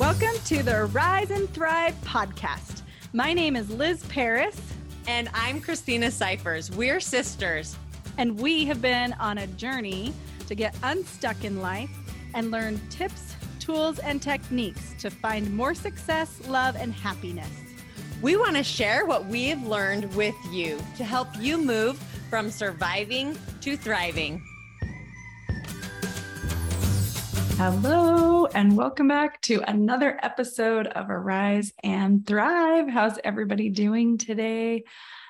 Welcome to the Rise and Thrive podcast. My name is Liz Paris. And I'm Christina Cyphers. We're sisters. And we have been on a journey to get unstuck in life and learn tips, tools, and techniques to find more success, love, and happiness. We want to share what we've learned with you to help you move from surviving to thriving. Hello, and welcome back to another episode of Arise and Thrive. How's everybody doing today?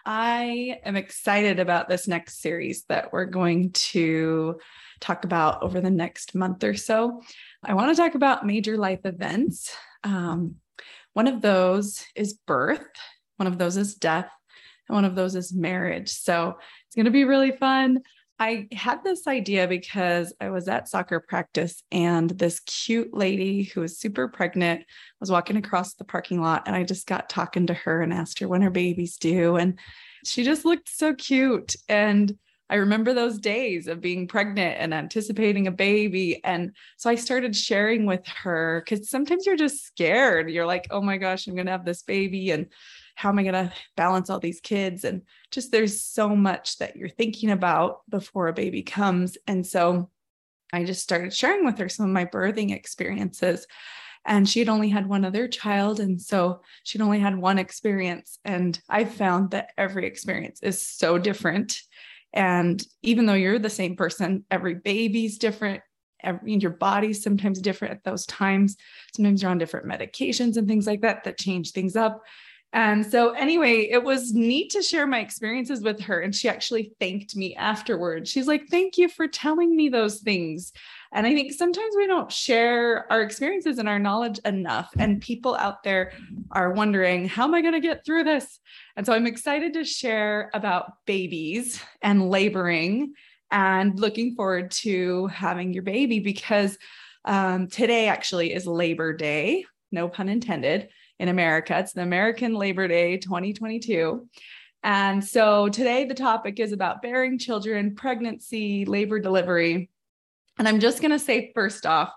I am excited about this next series that we're going to talk about over the next month or so. I want to talk about major life events. Um, one of those is birth, one of those is death, and one of those is marriage. So it's going to be really fun. I had this idea because I was at soccer practice and this cute lady who was super pregnant was walking across the parking lot. And I just got talking to her and asked her when her baby's due. And she just looked so cute. And I remember those days of being pregnant and anticipating a baby. And so I started sharing with her because sometimes you're just scared. You're like, oh my gosh, I'm going to have this baby. And how am I going to balance all these kids? And just there's so much that you're thinking about before a baby comes. And so I just started sharing with her some of my birthing experiences. And she had only had one other child. And so she'd only had one experience. And I found that every experience is so different. And even though you're the same person, every baby's different. Every, your body's sometimes different at those times. Sometimes you're on different medications and things like that that change things up. And so, anyway, it was neat to share my experiences with her. And she actually thanked me afterwards. She's like, Thank you for telling me those things. And I think sometimes we don't share our experiences and our knowledge enough. And people out there are wondering, How am I going to get through this? And so, I'm excited to share about babies and laboring and looking forward to having your baby because um, today actually is Labor Day, no pun intended in America. It's the American Labor Day 2022. And so today the topic is about bearing children, pregnancy, labor, delivery. And I'm just going to say first off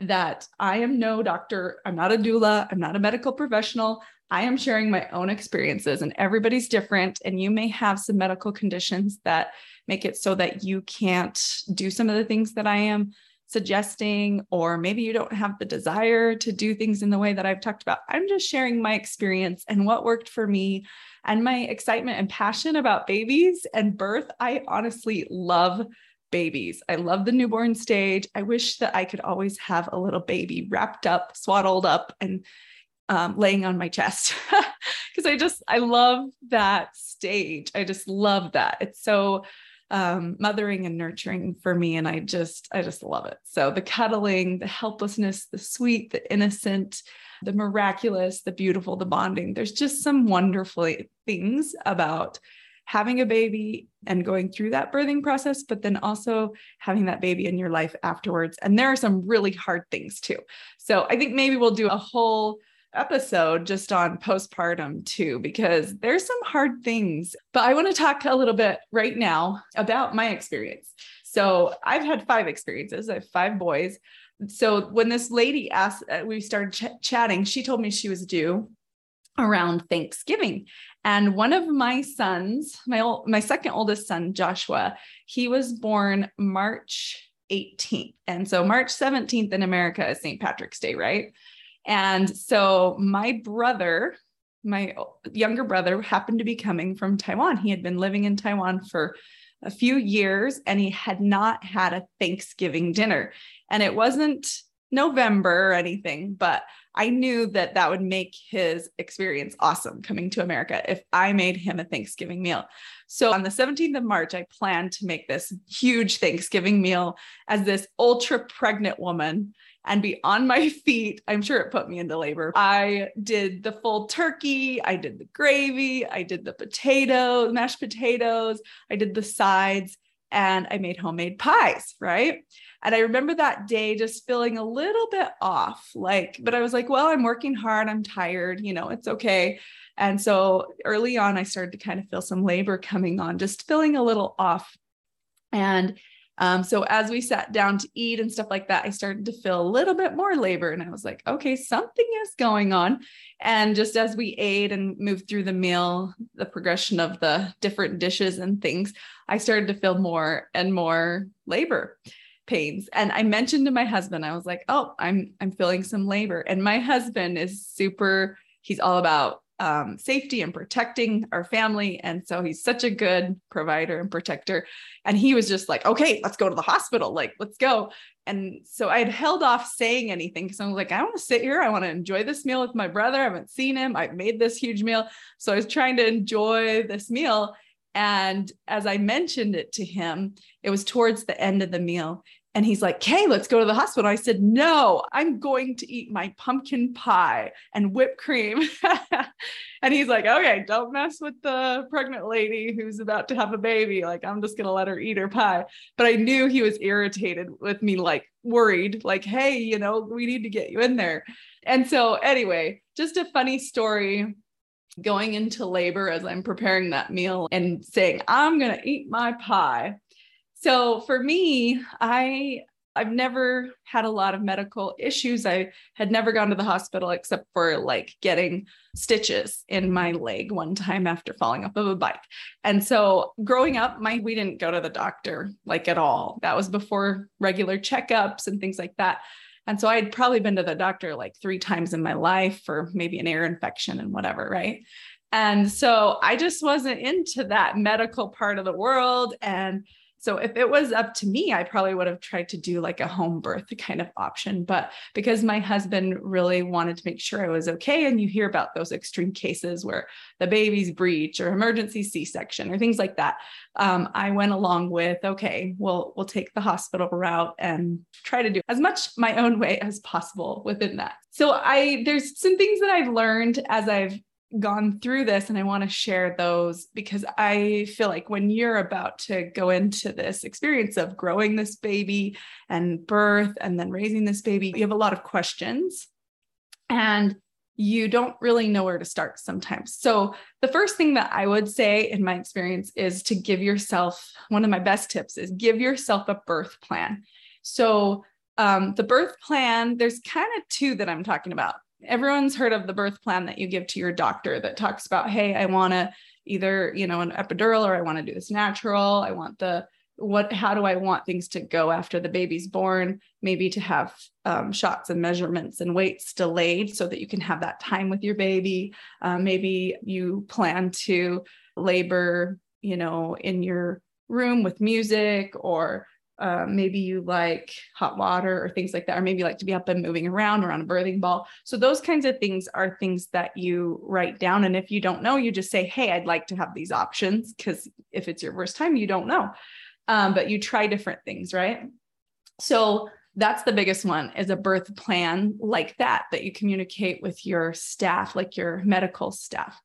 that I am no doctor. I'm not a doula. I'm not a medical professional. I am sharing my own experiences, and everybody's different. And you may have some medical conditions that make it so that you can't do some of the things that I am suggesting, or maybe you don't have the desire to do things in the way that I've talked about. I'm just sharing my experience and what worked for me and my excitement and passion about babies and birth. I honestly love babies. I love the newborn stage. I wish that I could always have a little baby wrapped up, swaddled up, and um, laying on my chest because I just, I love that stage. I just love that. It's so um, mothering and nurturing for me. And I just, I just love it. So the cuddling, the helplessness, the sweet, the innocent, the miraculous, the beautiful, the bonding. There's just some wonderful things about having a baby and going through that birthing process, but then also having that baby in your life afterwards. And there are some really hard things too. So I think maybe we'll do a whole episode just on postpartum too, because there's some hard things. But I want to talk a little bit right now about my experience. So I've had five experiences, I have five boys. So when this lady asked, uh, we started ch- chatting, she told me she was due around Thanksgiving. And one of my sons, my old, my second oldest son, Joshua, he was born March 18th. And so March 17th in America is St. Patrick's Day, right? And so my brother, my younger brother, happened to be coming from Taiwan. He had been living in Taiwan for a few years and he had not had a Thanksgiving dinner. And it wasn't November or anything, but I knew that that would make his experience awesome coming to America if I made him a Thanksgiving meal. So on the 17th of March, I planned to make this huge Thanksgiving meal as this ultra pregnant woman and be on my feet. I'm sure it put me into labor. I did the full turkey, I did the gravy, I did the potatoes, mashed potatoes, I did the sides, and I made homemade pies, right? And I remember that day just feeling a little bit off, like, but I was like, well, I'm working hard, I'm tired, you know, it's okay. And so early on, I started to kind of feel some labor coming on, just feeling a little off. And Um, so as we sat down to eat and stuff like that, I started to feel a little bit more labor. And I was like, okay, something is going on. And just as we ate and moved through the meal, the progression of the different dishes and things, I started to feel more and more labor pains. And I mentioned to my husband, I was like, oh, I'm I'm feeling some labor. And my husband is super, he's all about um, safety and protecting our family. And so he's such a good provider and protector. And he was just like, okay, let's go to the hospital. Like, let's go. And so I had held off saying anything because I was like, I want to sit here. I want to enjoy this meal with my brother. I haven't seen him. I've made this huge meal. So I was trying to enjoy this meal. And as I mentioned it to him, it was towards the end of the meal. And he's like, Hey, let's go to the hospital. I said, No, I'm going to eat my pumpkin pie and whipped cream. and he's like, Okay, don't mess with the pregnant lady who's about to have a baby. Like, I'm just going to let her eat her pie. But I knew he was irritated with me, like worried, like, Hey, you know, we need to get you in there. And so, anyway, just a funny story going into labor as I'm preparing that meal and saying, I'm going to eat my pie. So for me, I I've never had a lot of medical issues. I had never gone to the hospital except for like getting stitches in my leg one time after falling off of a bike. And so growing up, my we didn't go to the doctor like at all. That was before regular checkups and things like that. And so I'd probably been to the doctor like three times in my life for maybe an ear infection and whatever, right? And so I just wasn't into that medical part of the world and so if it was up to me, I probably would have tried to do like a home birth kind of option. But because my husband really wanted to make sure I was okay, and you hear about those extreme cases where the baby's breech or emergency C-section or things like that, um, I went along with okay, we'll we'll take the hospital route and try to do as much my own way as possible within that. So I there's some things that I've learned as I've gone through this and I want to share those because I feel like when you're about to go into this experience of growing this baby and birth and then raising this baby, you have a lot of questions and you don't really know where to start sometimes. So, the first thing that I would say in my experience is to give yourself one of my best tips is give yourself a birth plan. So, um, the birth plan, there's kind of two that I'm talking about everyone's heard of the birth plan that you give to your doctor that talks about, hey, I want to either, you know, an epidural or I want to do this natural. I want the what how do i want things to go after the baby's born maybe to have um, shots and measurements and weights delayed so that you can have that time with your baby uh, maybe you plan to labor you know in your room with music or uh, maybe you like hot water or things like that, or maybe you like to be up and moving around or on a birthing ball. So those kinds of things are things that you write down. And if you don't know, you just say, Hey, I'd like to have these options. Cause if it's your first time, you don't know. Um, but you try different things, right? So that's the biggest one is a birth plan like that, that you communicate with your staff, like your medical staff.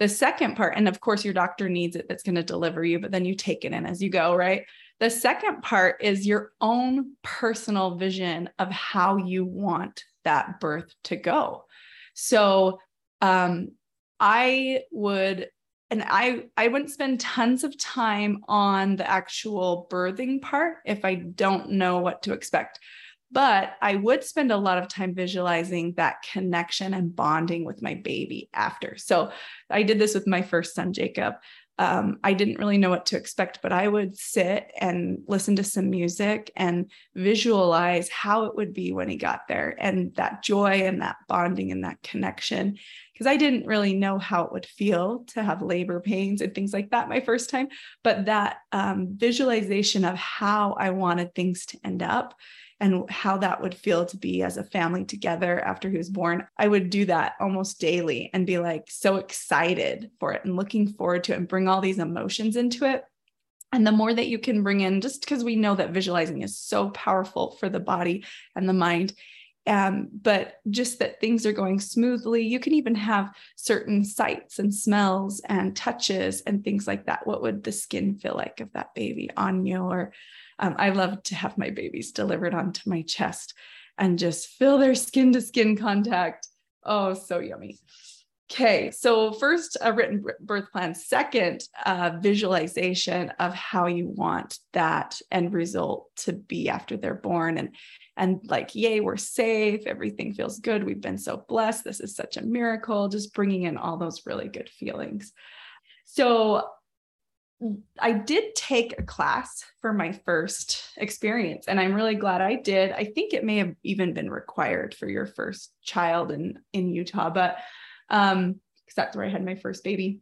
The second part, and of course, your doctor needs it that's going to deliver you, but then you take it in as you go, right? The second part is your own personal vision of how you want that birth to go. So, um, I would and I I wouldn't spend tons of time on the actual birthing part if I don't know what to expect. But I would spend a lot of time visualizing that connection and bonding with my baby after. So I did this with my first son, Jacob um, I didn't really know what to expect, but I would sit and listen to some music and visualize how it would be when he got there and that joy and that bonding and that connection. Because I didn't really know how it would feel to have labor pains and things like that my first time, but that um, visualization of how I wanted things to end up and how that would feel to be as a family together after he was born. I would do that almost daily and be like so excited for it and looking forward to it and bring all these emotions into it. And the more that you can bring in, just because we know that visualizing is so powerful for the body and the mind. Um, but just that things are going smoothly. You can even have certain sights and smells and touches and things like that. What would the skin feel like of that baby on you? Or um, I love to have my babies delivered onto my chest and just feel their skin to skin contact. Oh, so yummy. Okay, so first a written birth plan, second visualization of how you want that end result to be after they're born, and and like, yay, we're safe, everything feels good, we've been so blessed, this is such a miracle, just bringing in all those really good feelings. So I did take a class for my first experience, and I'm really glad I did. I think it may have even been required for your first child in in Utah, but um, because that's where I had my first baby.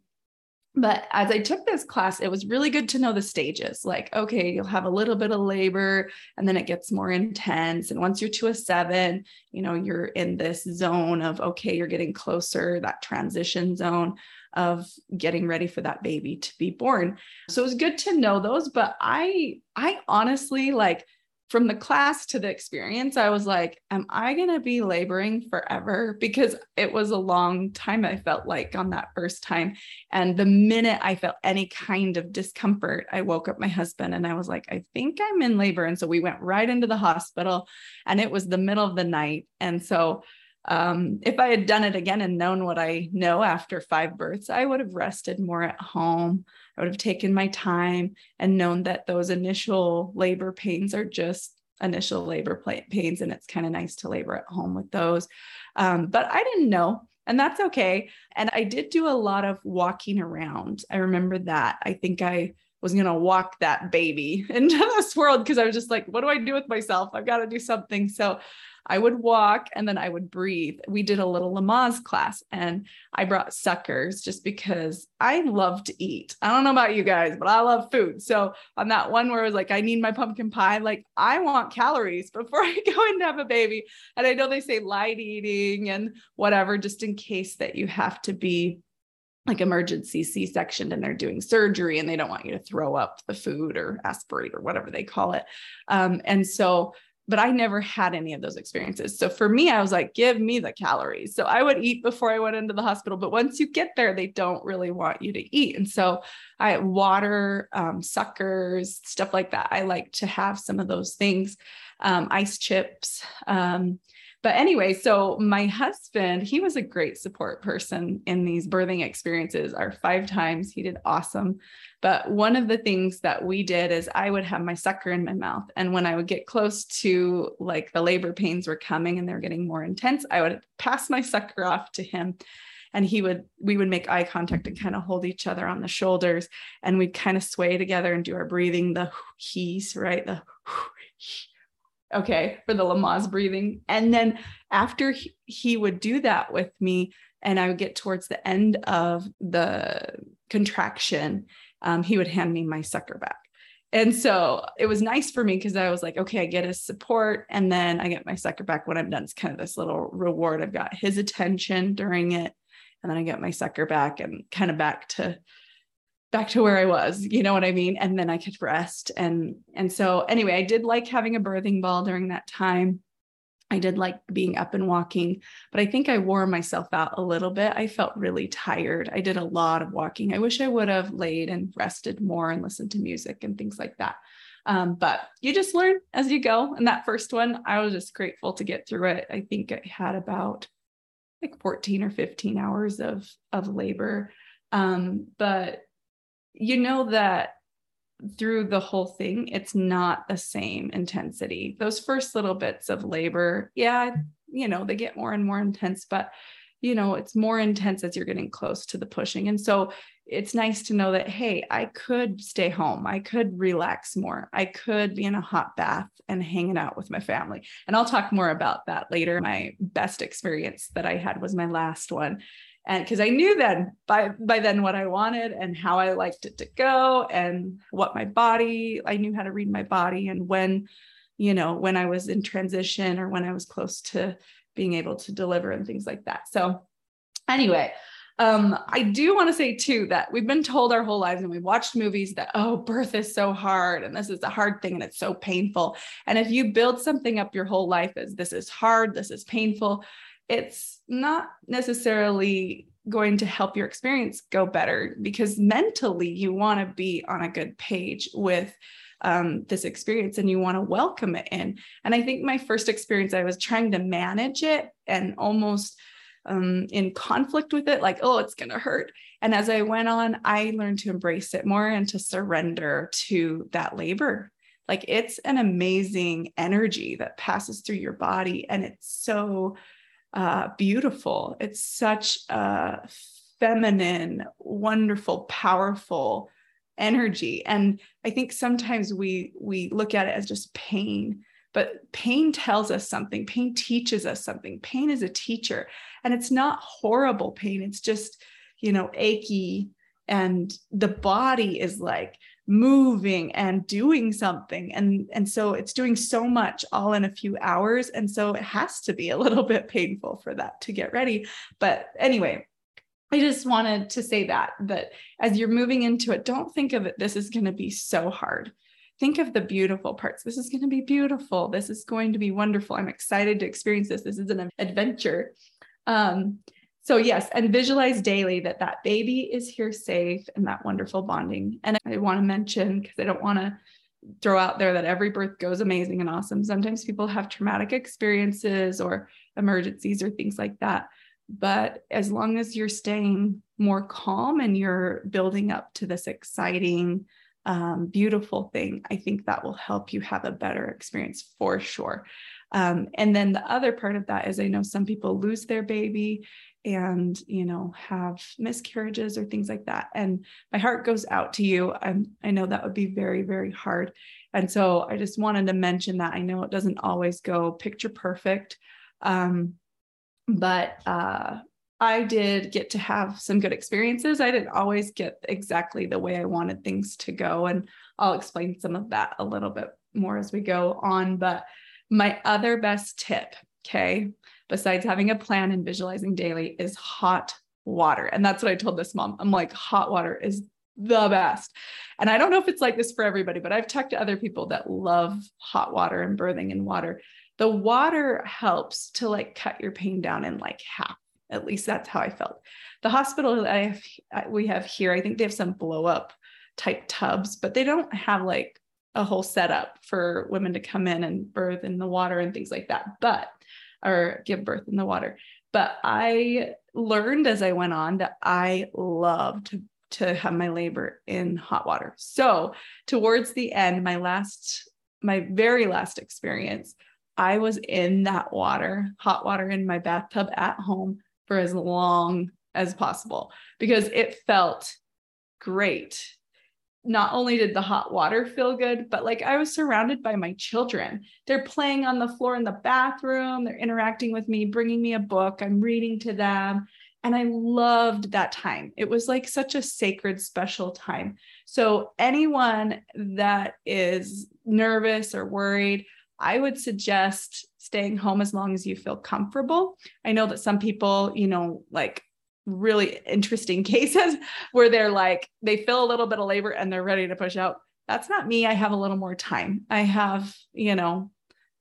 But as I took this class, it was really good to know the stages. Like, okay, you'll have a little bit of labor and then it gets more intense. And once you're to a seven, you know, you're in this zone of, okay, you're getting closer, that transition zone of getting ready for that baby to be born. So it was good to know those. But I, I honestly like, from the class to the experience, I was like, am I going to be laboring forever? Because it was a long time, I felt like on that first time. And the minute I felt any kind of discomfort, I woke up my husband and I was like, I think I'm in labor. And so we went right into the hospital and it was the middle of the night. And so um, if I had done it again and known what I know after five births, I would have rested more at home. I would have taken my time and known that those initial labor pains are just initial labor pains, and it's kind of nice to labor at home with those. Um, but I didn't know, and that's okay. And I did do a lot of walking around. I remember that. I think I was going to walk that baby into this world because I was just like, what do I do with myself? I've got to do something. So I would walk and then I would breathe. We did a little Lamaze class and I brought suckers just because I love to eat. I don't know about you guys, but I love food. So on that one where I was like, I need my pumpkin pie, like I want calories before I go to have a baby. And I know they say light eating and whatever, just in case that you have to be like emergency C-section and they're doing surgery and they don't want you to throw up the food or aspirate or whatever they call it. Um, and so but I never had any of those experiences. So for me, I was like, give me the calories. So I would eat before I went into the hospital. But once you get there, they don't really want you to eat. And so I water, um, suckers, stuff like that. I like to have some of those things, um, ice chips. Um, but anyway, so my husband, he was a great support person in these birthing experiences. Our five times, he did awesome. But one of the things that we did is I would have my sucker in my mouth. And when I would get close to like the labor pains were coming and they're getting more intense, I would pass my sucker off to him and he would we would make eye contact and kind of hold each other on the shoulders and we'd kind of sway together and do our breathing the he's right the okay, for the Lamaze breathing. And then after he, he would do that with me, and I would get towards the end of the contraction, um, he would hand me my sucker back. And so it was nice for me because I was like, okay, I get his support and then I get my sucker back when I'm done. It's kind of this little reward. I've got his attention during it. And then I get my sucker back and kind of back to back to where I was, you know what I mean? And then I could rest. And and so anyway, I did like having a birthing ball during that time. I did like being up and walking, but I think I wore myself out a little bit. I felt really tired. I did a lot of walking. I wish I would have laid and rested more and listened to music and things like that. Um, but you just learn as you go. And that first one, I was just grateful to get through it. I think I had about like 14 or 15 hours of of labor. Um, but you know that through the whole thing, it's not the same intensity. Those first little bits of labor, yeah, you know, they get more and more intense, but you know, it's more intense as you're getting close to the pushing. And so it's nice to know that, hey, I could stay home. I could relax more. I could be in a hot bath and hanging out with my family. And I'll talk more about that later. My best experience that I had was my last one and because I knew then by by then what I wanted and how I liked it to go and what my body I knew how to read my body and when you know when I was in transition or when I was close to being able to deliver and things like that. So anyway, um, I do want to say too that we've been told our whole lives and we've watched movies that, oh, birth is so hard and this is a hard thing and it's so painful. And if you build something up your whole life as this is hard, this is painful, it's not necessarily going to help your experience go better because mentally you want to be on a good page with um, this experience and you want to welcome it in. And I think my first experience, I was trying to manage it and almost um, in conflict with it, like, oh, it's going to hurt. And as I went on, I learned to embrace it more and to surrender to that labor. Like it's an amazing energy that passes through your body. And it's so uh, beautiful. It's such a feminine, wonderful, powerful energy. And I think sometimes we we look at it as just pain but pain tells us something. Pain teaches us something. Pain is a teacher. And it's not horrible pain. It's just you know achy. And the body is like moving and doing something and and so it's doing so much all in a few hours and so it has to be a little bit painful for that to get ready but anyway I just wanted to say that that as you're moving into it don't think of it this is going to be so hard think of the beautiful parts. This is going to be beautiful. This is going to be wonderful. I'm excited to experience this. This is an adventure. Um, so yes, and visualize daily that that baby is here safe and that wonderful bonding. And I want to mention because I don't want to throw out there that every birth goes amazing and awesome. Sometimes people have traumatic experiences or emergencies or things like that. But as long as you're staying more calm and you're building up to this exciting, um, beautiful thing, I think that will help you have a better experience for sure. Um, and then the other part of that is I know some people lose their baby and you know have miscarriages or things like that and my heart goes out to you I'm, i know that would be very very hard and so i just wanted to mention that i know it doesn't always go picture perfect um, but uh, I did get to have some good experiences. I didn't always get exactly the way I wanted things to go. And I'll explain some of that a little bit more as we go on. But my other best tip, okay, besides having a plan and visualizing daily, is hot water. And that's what I told this mom. I'm like, hot water is the best. And I don't know if it's like this for everybody, but I've talked to other people that love hot water and birthing in water. The water helps to like cut your pain down in like half at least that's how I felt. The hospital that I have, we have here, I think they have some blow up type tubs, but they don't have like a whole setup for women to come in and birth in the water and things like that, but or give birth in the water. But I learned as I went on that I love to to have my labor in hot water. So towards the end, my last, my very last experience, I was in that water, hot water in my bathtub at home for as long as possible because it felt great. Not only did the hot water feel good, but like I was surrounded by my children. They're playing on the floor in the bathroom, they're interacting with me, bringing me a book, I'm reading to them. And I loved that time. It was like such a sacred, special time. So, anyone that is nervous or worried, I would suggest staying home as long as you feel comfortable. I know that some people, you know, like really interesting cases where they're like, they feel a little bit of labor and they're ready to push out. That's not me. I have a little more time. I have, you know,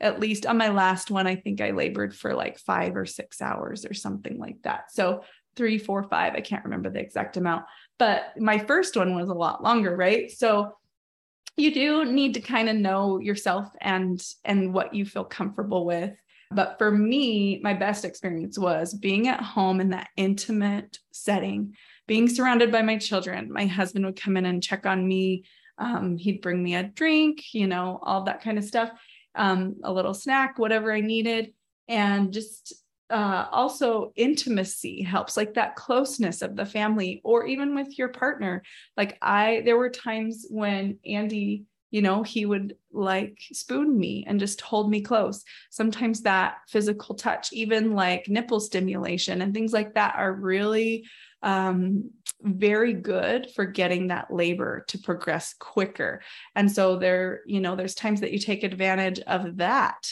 at least on my last one, I think I labored for like five or six hours or something like that. So three, four, five, I can't remember the exact amount. But my first one was a lot longer, right? So you do need to kind of know yourself and and what you feel comfortable with but for me my best experience was being at home in that intimate setting being surrounded by my children. My husband would come in and check on me. Um, he'd bring me a drink you know all that kind of stuff um, a little snack whatever i needed. And just uh, also intimacy helps like that closeness of the family or even with your partner. Like i there were times when andy you know he would like spoon me and just hold me close. Sometimes that physical touch even like nipple stimulation and things like that are really um, very good for getting that labor to progress quicker. And so there you know there's times that you take advantage of that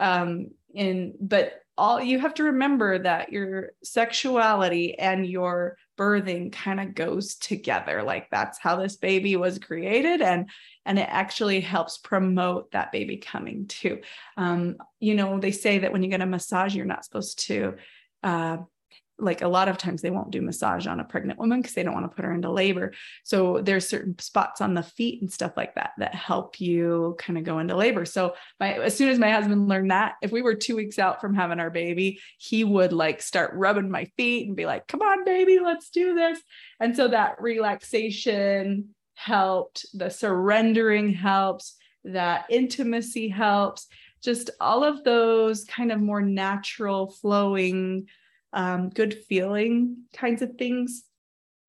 um, in but all you have to remember that your sexuality and your birthing kind of goes together like that's how this baby was created and and it actually helps promote that baby coming too. Um, you know they say that when you get a massage you're not supposed to uh, like a lot of times they won't do massage on a pregnant woman because they don't want to put her into labor. So there's certain spots on the feet and stuff like that that help you kind of go into labor. So my as soon as my husband learned that, if we were two weeks out from having our baby, he would like start rubbing my feet and be like, "Come on, baby, let's do this." And so that relaxation helped, the surrendering helps, that intimacy helps just all of those kind of more natural flowing um, good feeling kinds of things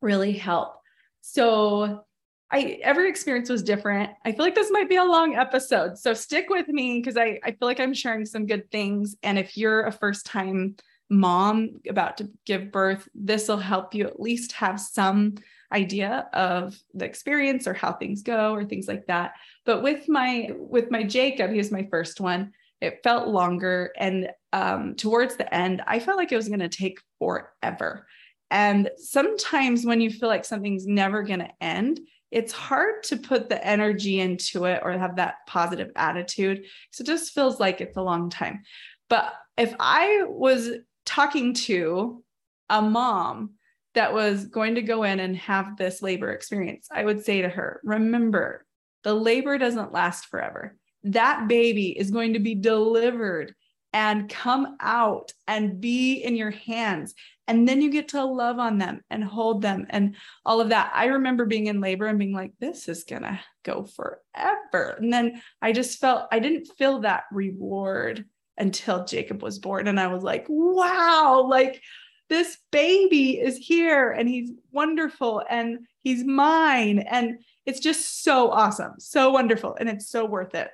really help. So I every experience was different. I feel like this might be a long episode. So stick with me because I, I feel like I'm sharing some good things. And if you're a first time mom about to give birth, this will help you at least have some idea of the experience or how things go or things like that. But with my with my Jacob, he was my first one. It felt longer. And um, towards the end, I felt like it was going to take forever. And sometimes when you feel like something's never going to end, it's hard to put the energy into it or have that positive attitude. So it just feels like it's a long time. But if I was talking to a mom that was going to go in and have this labor experience, I would say to her, remember, the labor doesn't last forever that baby is going to be delivered and come out and be in your hands. And then you get to love on them and hold them and all of that. I remember being in labor and being like, this is going to go forever. And then I just felt, I didn't feel that reward until Jacob was born. And I was like, wow, like this baby is here and he's wonderful and he's mine. And it's just so awesome, so wonderful. And it's so worth it.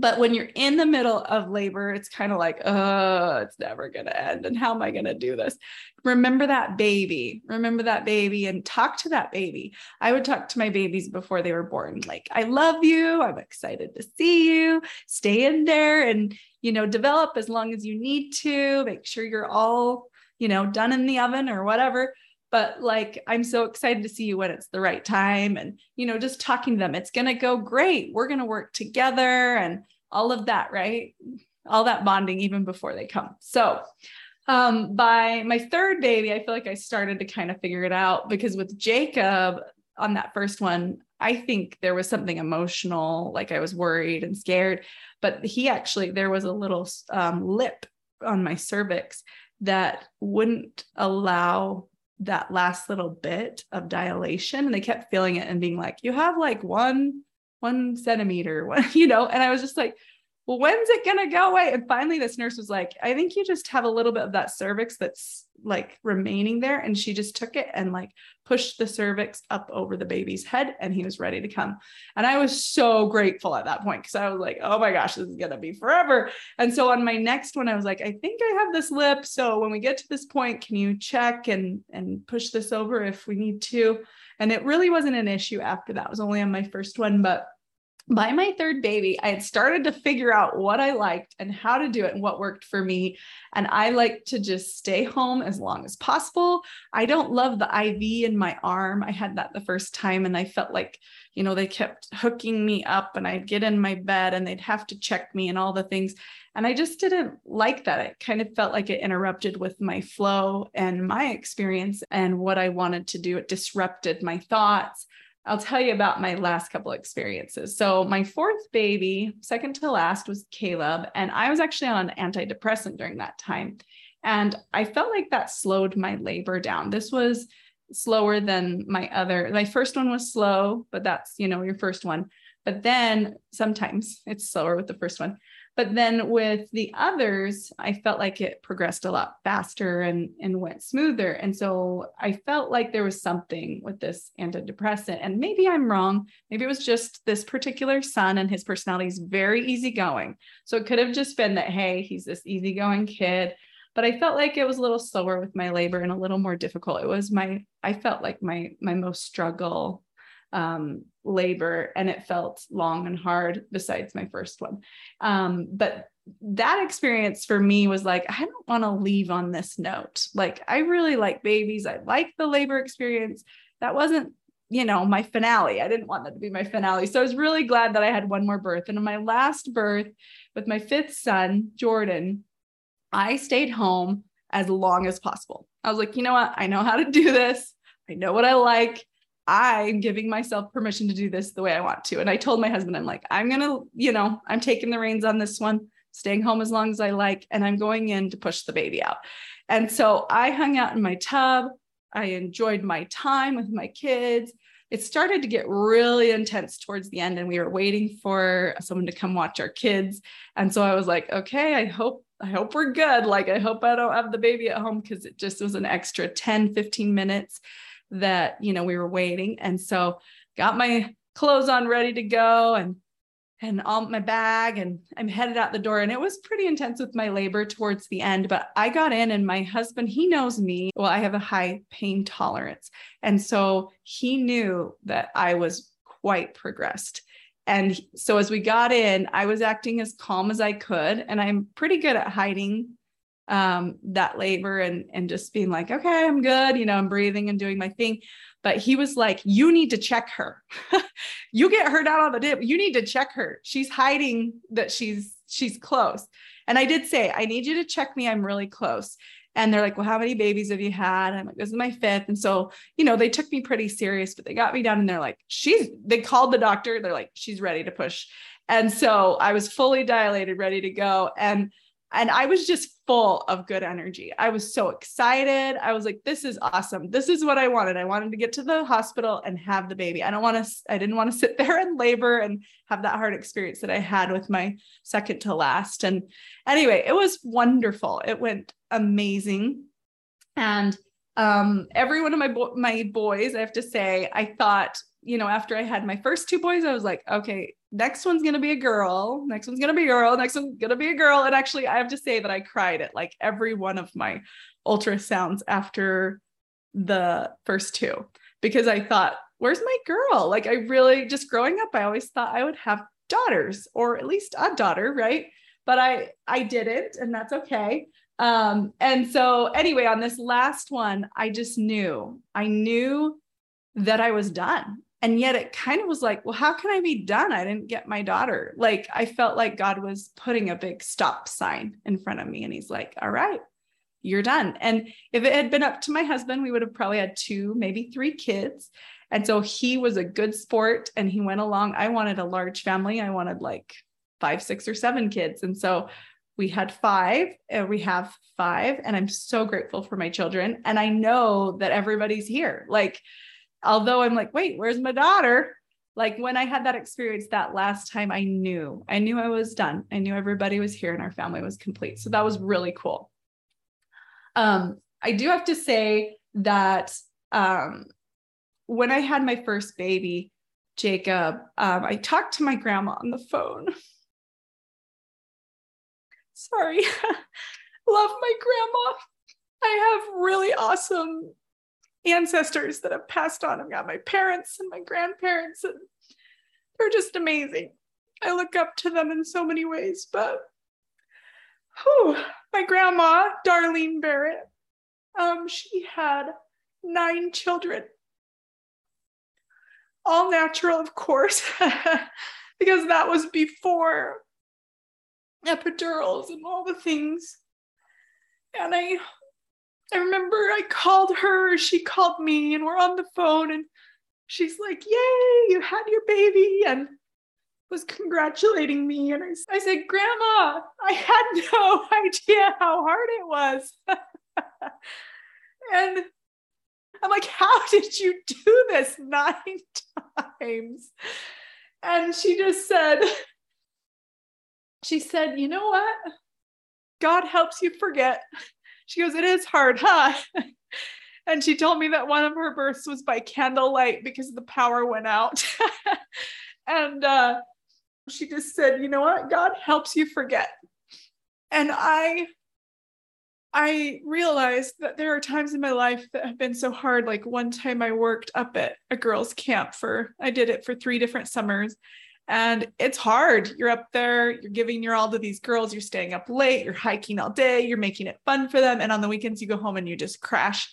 But when you're in the middle of labor, it's kind of like, oh, it's never going to end. And how am I going to do this? Remember that baby. Remember that baby and talk to that baby. I would talk to my babies before they were born. Like, I love you. I'm excited to see you. Stay in there and, you know, develop as long as you need to. Make sure you're all, you know, done in the oven or whatever but like i'm so excited to see you when it's the right time and you know just talking to them it's going to go great. We're going to work together and all of that right? All that bonding even before they come. So um, by my third baby i feel like i started to kind of figure it out because with jacob on that first one i think there was something emotional like i was worried and scared but he actually there was a little um, lip on my cervix that wouldn't allow that last little bit of dilation and they kept feeling it and being like you have like one one centimeter one you know? And i was just like when's it going to go away? And finally this nurse was like i think you just have a little bit of that cervix that's like remaining there. And she just took it and like pushed the cervix up over the baby's head and he was ready to come. And i was so grateful at that point because i was like oh my gosh this is going to be forever. And so on my next one i was like i think i have this lip. So when we get to this point can you check and and push this over if we need to? And it really wasn't an issue after that. It was only on my first one but by my third baby, I had started to figure out what I liked and how to do it and what worked for me. And I like to just stay home as long as possible. I don't love the IV in my arm. I had that the first time and I felt like, you know, they kept hooking me up and I'd get in my bed and they'd have to check me and all the things. And I just didn't like that. It kind of felt like it interrupted with my flow and my experience and what I wanted to do. It disrupted my thoughts. I'll tell you about my last couple experiences. So, my fourth baby, second to last, was Caleb. And I was actually on an antidepressant during that time. And I felt like that slowed my labor down. This was slower than my other. My first one was slow, but that's, you know, your first one. But then sometimes it's slower with the first one. But then with the others, I felt like it progressed a lot faster and, and went smoother. And so I felt like there was something with this antidepressant. And maybe I'm wrong. Maybe it was just this particular son and his personality is very easygoing. So it could have just been that, hey, he's this easygoing kid. But I felt like it was a little slower with my labor and a little more difficult. It was my, I felt like my my most struggle um, labor and it felt long and hard besides my first one. Um, but that experience for me was like, I don't want to leave on this note. Like, I really like babies. I like the labor experience. That wasn't, you know, my finale. I didn't want that to be my finale. So I was really glad that I had one more birth. And in my last birth with my fifth son, Jordan, I stayed home as long as possible. I was like, you know what? I know how to do this. I know what I like. I'm giving myself permission to do this the way I want to. And I told my husband, I'm like, I'm going to, you know, I'm taking the reins on this one, staying home as long as I like, and I'm going in to push the baby out. And so I hung out in my tub. I enjoyed my time with my kids. It started to get really intense towards the end, and we were waiting for someone to come watch our kids. And so I was like, okay, I hope I hope we're good. Like, I hope I don't have the baby at home because it just was an extra 10, 15 minutes that you know we were waiting. And so got my clothes on ready to go and and all my bag and I'm headed out the door. And it was pretty intense with my labor towards the end but I got in and my husband he knows me. Well I have a high pain tolerance. And so he knew that I was quite progressed. And so as we got in I was acting as calm as I could. And I'm pretty good at hiding um, that labor and and just being like, okay, I'm good, you know, I'm breathing and doing my thing. But he was like, you need to check her. you get her down on the dip. You need to check her. She's hiding that she's she's close. And I did say, I need you to check me. I'm really close. And they're like, well, how many babies have you had? I'm like, this is my fifth. And so, you know, they took me pretty serious, but they got me down and they're like, she's, they called the doctor. They're like, she's ready to push. And so I was fully dilated, ready to go. And and I was just full of good energy. I was so excited. I was like, this is awesome. This is what I wanted. I wanted to get to the hospital and have the baby. I don't want to, I didn't want to sit there and labor and have that hard experience that I had with my second to last. And anyway, it was wonderful. It went amazing. And um, every one of my bo- my boys, I have to say, I thought, you know, after I had my first two boys, I was like, okay, next one's gonna be a girl, next one's gonna be a girl, next one's gonna be a girl. And actually, I have to say that I cried at like every one of my ultrasounds after the first two because I thought, where's my girl? Like, I really just growing up, I always thought I would have daughters or at least a daughter, right? But I I didn't, and that's okay. Um, and so anyway, on this last one, I just knew, I knew that I was done. And yet it kind of was like, well, how can I be done? I didn't get my daughter. Like I felt like God was putting a big stop sign in front of me. And he's like, all right, you're done. And if it had been up to my husband, we would have probably had two, maybe three kids. And so he was a good sport and he went along. I wanted a large family. I wanted like five, six, or seven kids. And so we had five and we have five and i'm so grateful for my children and i know that everybody's here like although i'm like wait where's my daughter? Like when i had that experience that last time i knew i knew i was done. I knew everybody was here and our family was complete. So that was really cool. Um i do have to say that um when i had my first baby jacob um, i talked to my grandma on the phone. Sorry. Love my grandma. I have really awesome ancestors that have passed on. I've got my parents and my grandparents, and they're just amazing. I look up to them in so many ways, but whew, my grandma, Darlene Barrett, um, she had nine children. All natural, of course, because that was before epidurals and all the things. And I I remember I called her, she called me, and we're on the phone, and she's like, Yay, you had your baby, and was congratulating me. And I, I said, Grandma, I had no idea how hard it was. and I'm like, How did you do this nine times? And she just said, she said, You know what? God helps you forget. She goes, It is hard, huh? and she told me that one of her births was by candlelight because the power went out. and uh, she just said, You know what? God helps you forget. And I I realized that there are times in my life that have been so hard. Like one time I worked up at a girls' camp for, I did it for three different summers. And it's hard. You're up there, you're giving your all to these girls, you're staying up late, you're hiking all day, you're making it fun for them. And on the weekends, you go home and you just crash.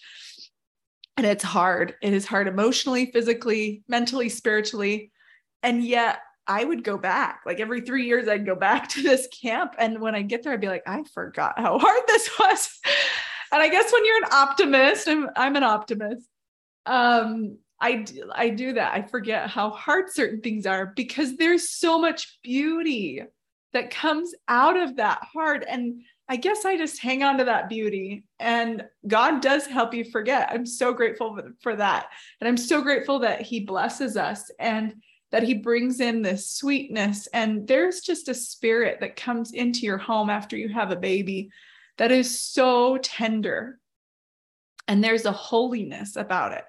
And it's hard. It is hard emotionally, physically, mentally, spiritually. And yet, I would go back. Like every three years, I'd go back to this camp. And when I get there, I'd be like, I forgot how hard this was. and I guess when you're an optimist, I'm I'm an optimist. Um, I do, I do that. I forget how hard certain things are because there's so much beauty that comes out of that hard. And I guess I just hang on to that beauty and God does help you forget. I'm so grateful for that. And I'm so grateful that He blesses us and that He brings in this sweetness. And there's just a spirit that comes into your home after you have a baby that is so tender. And there's a holiness about it.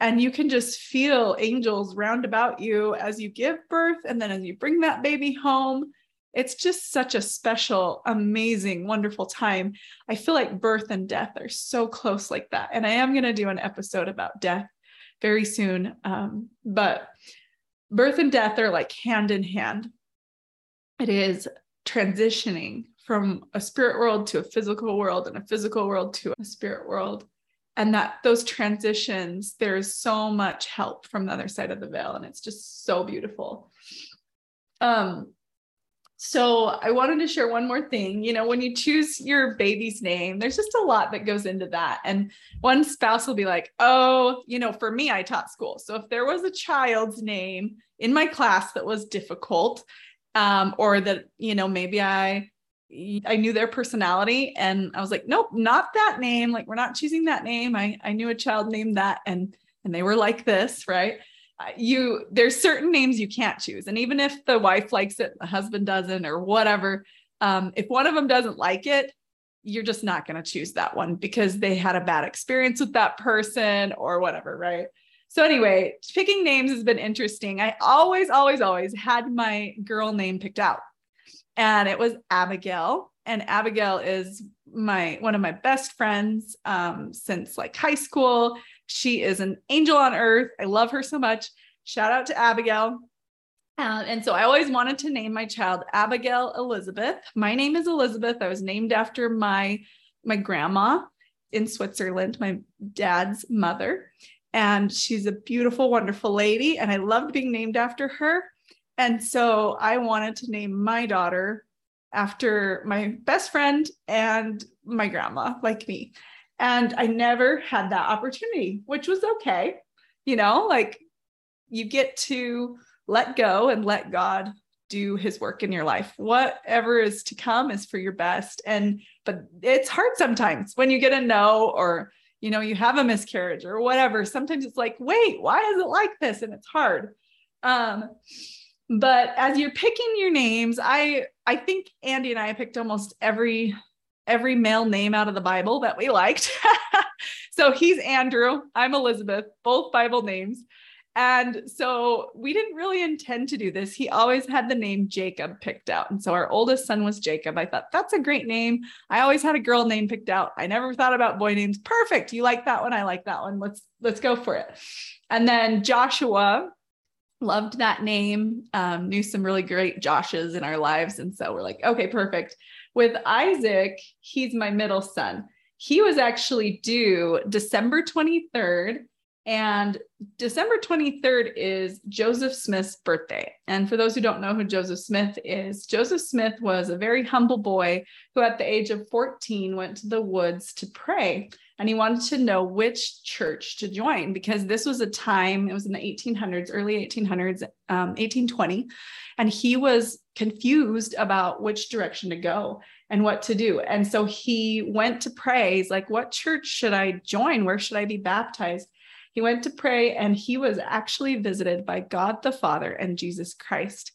And you can just feel angels round about you as you give birth and then as you bring that baby home it's just such a special, amazing, wonderful time. I feel like birth and death are so close like that. And I am going to do an episode about death very soon. Um, but birth and death are like hand in hand. It is transitioning from a spirit world to a physical world and a physical world to a spirit world and that those transitions there's so much help from the other side of the veil and it's just so beautiful um so I wanted to share one more thing. You know, when you choose your baby's name, there's just a lot that goes into that. And one spouse will be like, oh, you know, for me, I taught school. So if there was a child's name in my class that was difficult, um, or that, you know, maybe I I knew their personality and I was like, nope, not that name. Like we're not choosing that name. I, I knew a child named that and and they were like this, right? you there's certain names you can't choose and even if the wife likes it the husband doesn't or whatever um, if one of them doesn't like it you're just not going to choose that one because they had a bad experience with that person or whatever right so anyway picking names has been interesting i always always always had my girl name picked out and it was abigail and abigail is my one of my best friends um, since like high school she is an angel on earth. I love her so much. Shout out to Abigail. Uh, and so I always wanted to name my child Abigail Elizabeth. My name is Elizabeth. I was named after my my grandma in Switzerland, my dad's mother. And she's a beautiful, wonderful lady. And I loved being named after her. And so I wanted to name my daughter after my best friend and my grandma, like me. And I never had that opportunity, which was okay. You know, like you get to let go and let God do his work in your life. Whatever is to come is for your best. And, but it's hard sometimes when you get a no or, you know, you have a miscarriage or whatever. Sometimes it's like, wait, why is it like this? And it's hard. Um, but as you're picking your names, I I think Andy and I picked almost every every male name out of the Bible that we liked. so he's Andrew, I'm Elizabeth, both Bible names. And so we didn't really intend to do this. He always had the name Jacob picked out. And so our oldest son was Jacob. I thought that's a great name. I always had a girl name picked out. I never thought about boy names. Perfect. You like that one? I like that one. Let's let's go for it. And then Joshua loved that name. Um, knew some really great Joshes in our lives. And so we're like, okay, perfect. With Isaac, he's my middle son. He was actually due December 23rd. And December 23rd is Joseph Smith's birthday. And for those who don't know who Joseph Smith is, Joseph Smith was a very humble boy who, at the age of 14, went to the woods to pray. And he wanted to know which church to join because this was a time, it was in the 1800s, early 1800s, um, 1820. And he was confused about which direction to go and what to do. And so he went to pray. He's like, What church should I join? Where should I be baptized? He went to pray and he was actually visited by God the Father and Jesus Christ.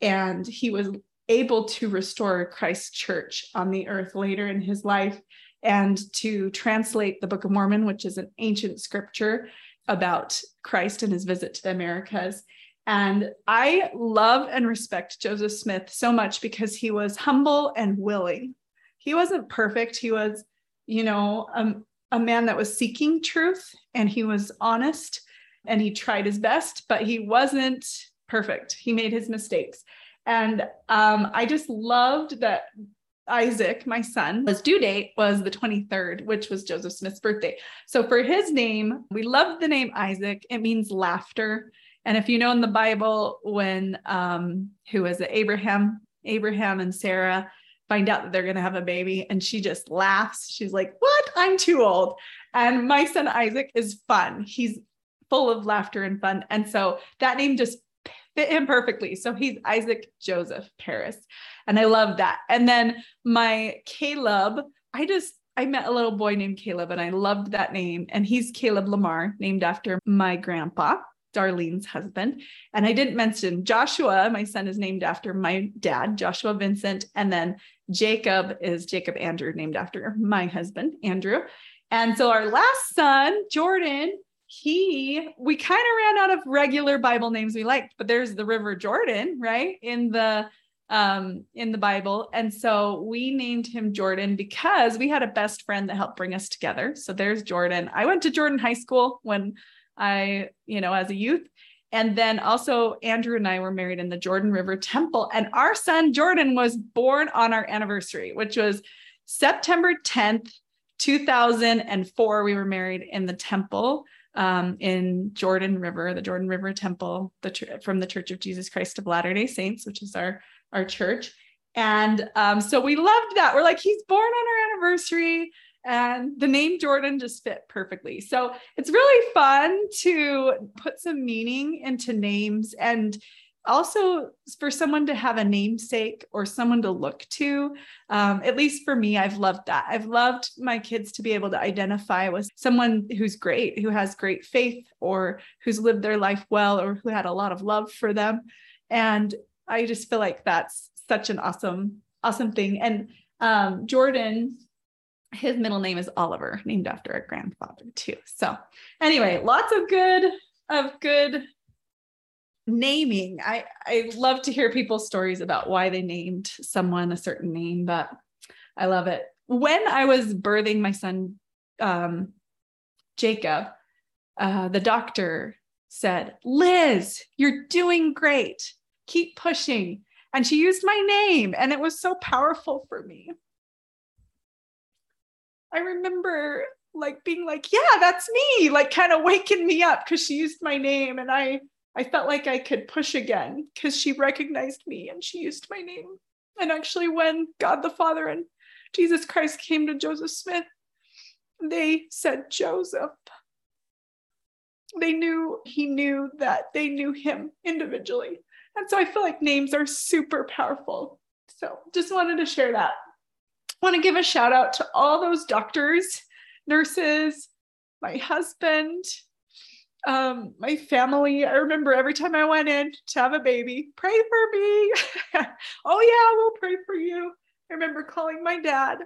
And he was able to restore Christ's church on the earth later in his life and to translate the Book of Mormon, which is an ancient scripture about Christ and his visit to the Americas. And I love and respect Joseph Smith so much because he was humble and willing. He wasn't perfect. He was, you know, um, a man that was seeking truth and he was honest and he tried his best, but he wasn't perfect. He made his mistakes. And um, I just loved that Isaac, my son, his due date was the 23rd, which was Joseph Smith's birthday. So for his name, we love the name Isaac. It means laughter. And if you know in the Bible, when um, who was it, Abraham, Abraham and Sarah find out that they're going to have a baby. And she just laughs. She's like, What? I'm too old. And my son Isaac is fun. He's full of laughter and fun. And so that name just fit him perfectly. So he's Isaac Joseph Paris. And I love that. And then my Caleb, I just, I met a little boy named Caleb and I loved that name. And he's Caleb Lamar, named after my grandpa. Darlene's husband. And I didn't mention Joshua, my son is named after my dad, Joshua Vincent. And then Jacob is Jacob Andrew, named after my husband, Andrew. And so our last son, Jordan, he, we kind of ran out of regular Bible names we liked, but there's the River Jordan, right? In the um in the Bible. And so we named him Jordan because we had a best friend that helped bring us together. So there's Jordan. I went to Jordan High School when I, you know, as a youth. And then also, Andrew and I were married in the Jordan River Temple. And our son, Jordan, was born on our anniversary, which was September 10th, 2004. We were married in the temple um, in Jordan River, the Jordan River Temple, the from the Church of Jesus Christ of Latter day Saints, which is our, our church. And um, so we loved that. We're like, he's born on our anniversary and the name Jordan just fit perfectly. So it's really fun to put some meaning into names and also for someone to have a namesake or someone to look to. Um, at least for me, I've loved that. I've loved my kids to be able to identify with someone who's great, who has great faith, or who's lived their life well, or who had a lot of love for them. And I just feel like that's such an awesome, awesome thing. And um, Jordan his middle name is Oliver, named after a grandfather too. So anyway, lots of good of good naming. I I love to hear people's stories about why they named someone a certain name, but I love it. When I was birthing my son um, Jacob, uh, the doctor said, "Liz, you're doing great. Keep pushing." And she used my name, and it was so powerful for me. I remember like being like, yeah, that's me, like kind of waking me up because she used my name and I I felt like I could push again because she recognized me and she used my name. And actually, when God the Father and Jesus Christ came to Joseph Smith, they said Joseph. They knew he knew that they knew him individually. And so I feel like names are super powerful. So just wanted to share that I want to give a shout out to all those doctors, nurses, my husband, um, my family. I remember every time I went in to have a baby, pray for me. oh, yeah, we'll pray for you. I remember calling my dad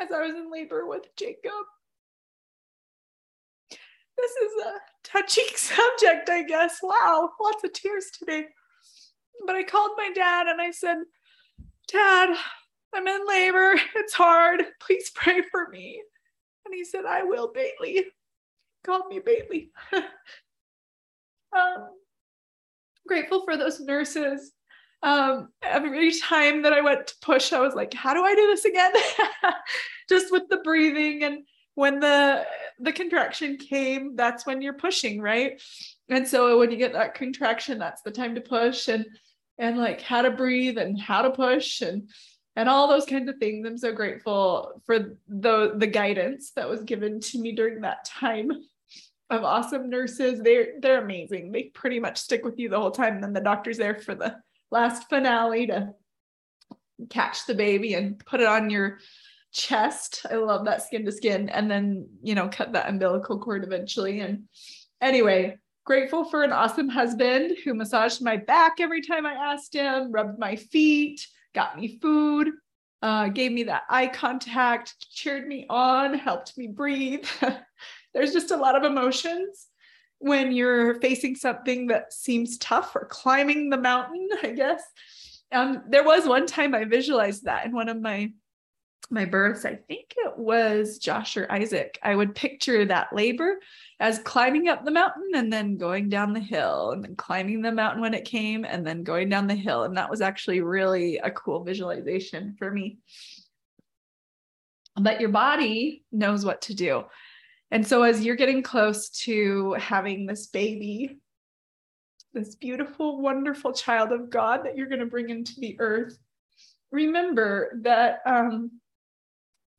as I was in labor with Jacob. This is a touching subject, I guess. Wow, lots of tears today. But I called my dad and I said, Dad, I'm in labor. It's hard. Please pray for me. And he said, I will, Bailey. He called me Bailey. um, grateful for those nurses. Um, every time that I went to push, I was like, how do I do this again? Just with the breathing and when the the contraction came, that's when you're pushing, right? And so when you get that contraction, that's the time to push and and like how to breathe and how to push and and all those kinds of things. I'm so grateful for the the guidance that was given to me during that time of awesome nurses. They're they're amazing. They pretty much stick with you the whole time. And then the doctor's there for the last finale to catch the baby and put it on your chest. I love that skin to skin. And then, you know, cut that umbilical cord eventually. And anyway, grateful for an awesome husband who massaged my back every time I asked him, rubbed my feet, got me food, uh, gave me that eye contact, cheered me on, helped me breathe. There's just a lot of emotions when you're facing something that seems tough or climbing the mountain, I guess. Um, there was one time I visualized that in one of my my births, I think it was Josh or Isaac, I would picture that labor as climbing up the mountain and then going down the hill and then climbing the mountain when it came and then going down the hill. And that was actually really a cool visualization for me. But your body knows what to do. And so as you're getting close to having this baby, this beautiful, wonderful child of God that you're going to bring into the earth, remember that um,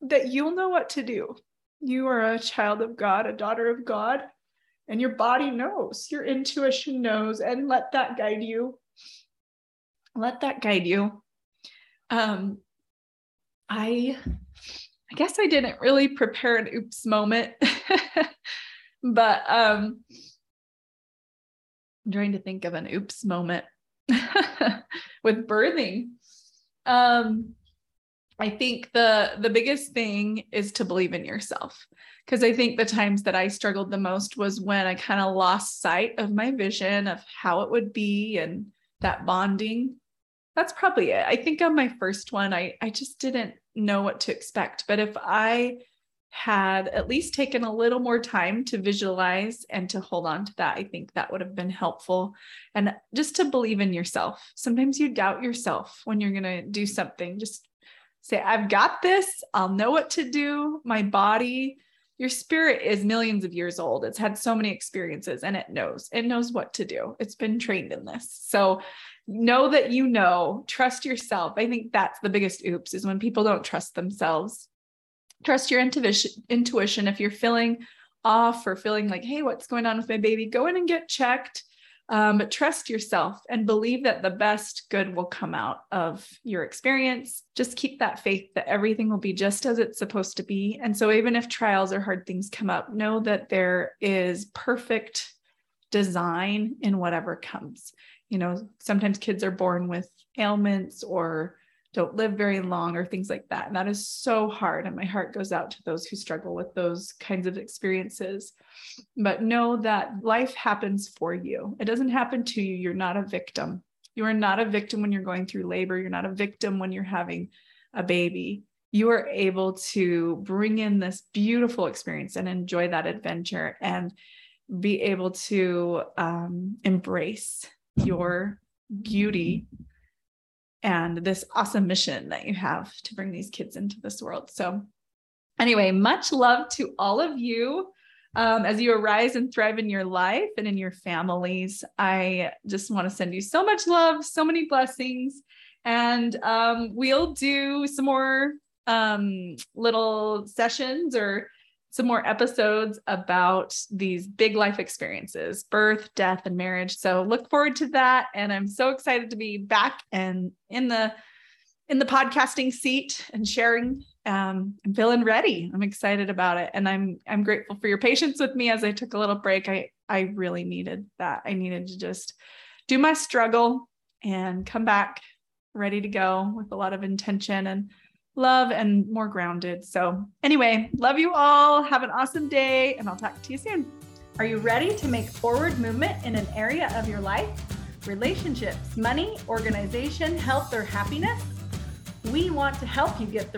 that you'll know what to do. You are a child of God, a daughter of God, and your body knows, your intuition knows, and let that guide you. Let that guide you. Um, I I guess I didn't really prepare an oops moment, but um, I'm trying to think of an oops moment with birthing. Um, I think the the biggest thing is to believe in yourself because I think the times that I struggled the most was when I kind of lost sight of my vision of how it would be and that bonding. That's probably it. I think on my first one I I just didn't know what to expect. But if I had at least taken a little more time to visualize and to hold on to that, I think that would have been helpful. And just to believe in yourself. Sometimes you doubt yourself when you're going to do something. Just say, I've got this. I'll know what to do. My body, your spirit is millions of years old. It's had so many experiences and it knows, it knows what to do. It's been trained in this. So know that you know, trust yourself. I think that's the biggest oops is when people don't trust themselves trust your intuition intuition if you're feeling off or feeling like hey what's going on with my baby go in and get checked um, but trust yourself and believe that the best good will come out of your experience. Just keep that faith that everything will be just as it's supposed to be. And so even if trials or hard things come up know that there is perfect design in whatever comes. You know sometimes kids are born with ailments or don't live very long or things like that. And that is so hard. And my heart goes out to those who struggle with those kinds of experiences. But know that life happens for you, it doesn't happen to you. You're not a victim. You are not a victim when you're going through labor. You're not a victim when you're having a baby. You are able to bring in this beautiful experience and enjoy that adventure and be able to um, embrace your beauty and this awesome mission that you have to bring these kids into this world. So, anyway, much love to all of you. Um, as you arise and thrive in your life and in your families, I just want to send you so much love, so many blessings. And um, we'll do some more um, little sessions or some more episodes about these big life experiences birth, death, and marriage. So look forward to that. And I'm so excited to be back and in the in the podcasting seat and sharing um, I'm feeling ready. I'm excited about it. And I'm I'm grateful for your patience with me as I took a little break. I I really needed that. I needed to just do my struggle and come back ready to go with a lot of intention and love and more grounded. So, anyway, love you all. Have an awesome day, and I'll talk to you soon. Are you ready to make forward movement in an area of your life? Relationships, money, organization, health, or happiness? We want to help you get the